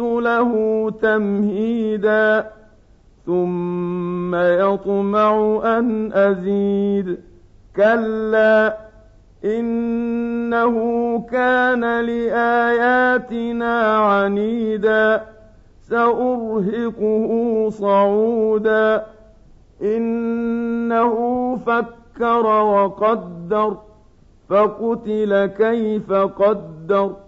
له تمهيدا ثم يطمع أن أزيد. كلا إنه كان لآياتنا عنيدا سأرهقه صعودا. إنه فكر وقدر فقتل كيف قدر.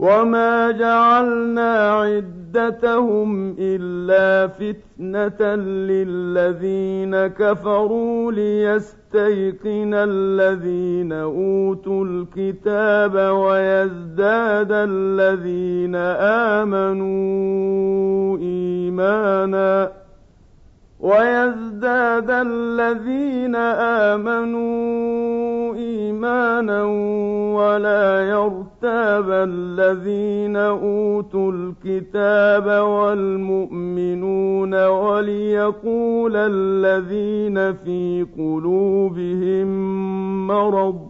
وما جعلنا عدتهم إلا فتنة للذين كفروا ليستيقن الذين أوتوا الكتاب ويزداد الذين آمنوا إيمانا ويزداد الذين آمنوا إيمانا ولا يرتاب الذين أوتوا الكتاب والمؤمنون وليقول الذين في قلوبهم مرض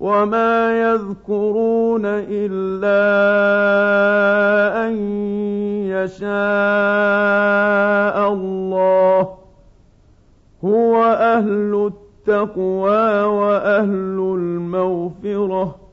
وما يذكرون الا ان يشاء الله هو أهل التقوى واهل المغفره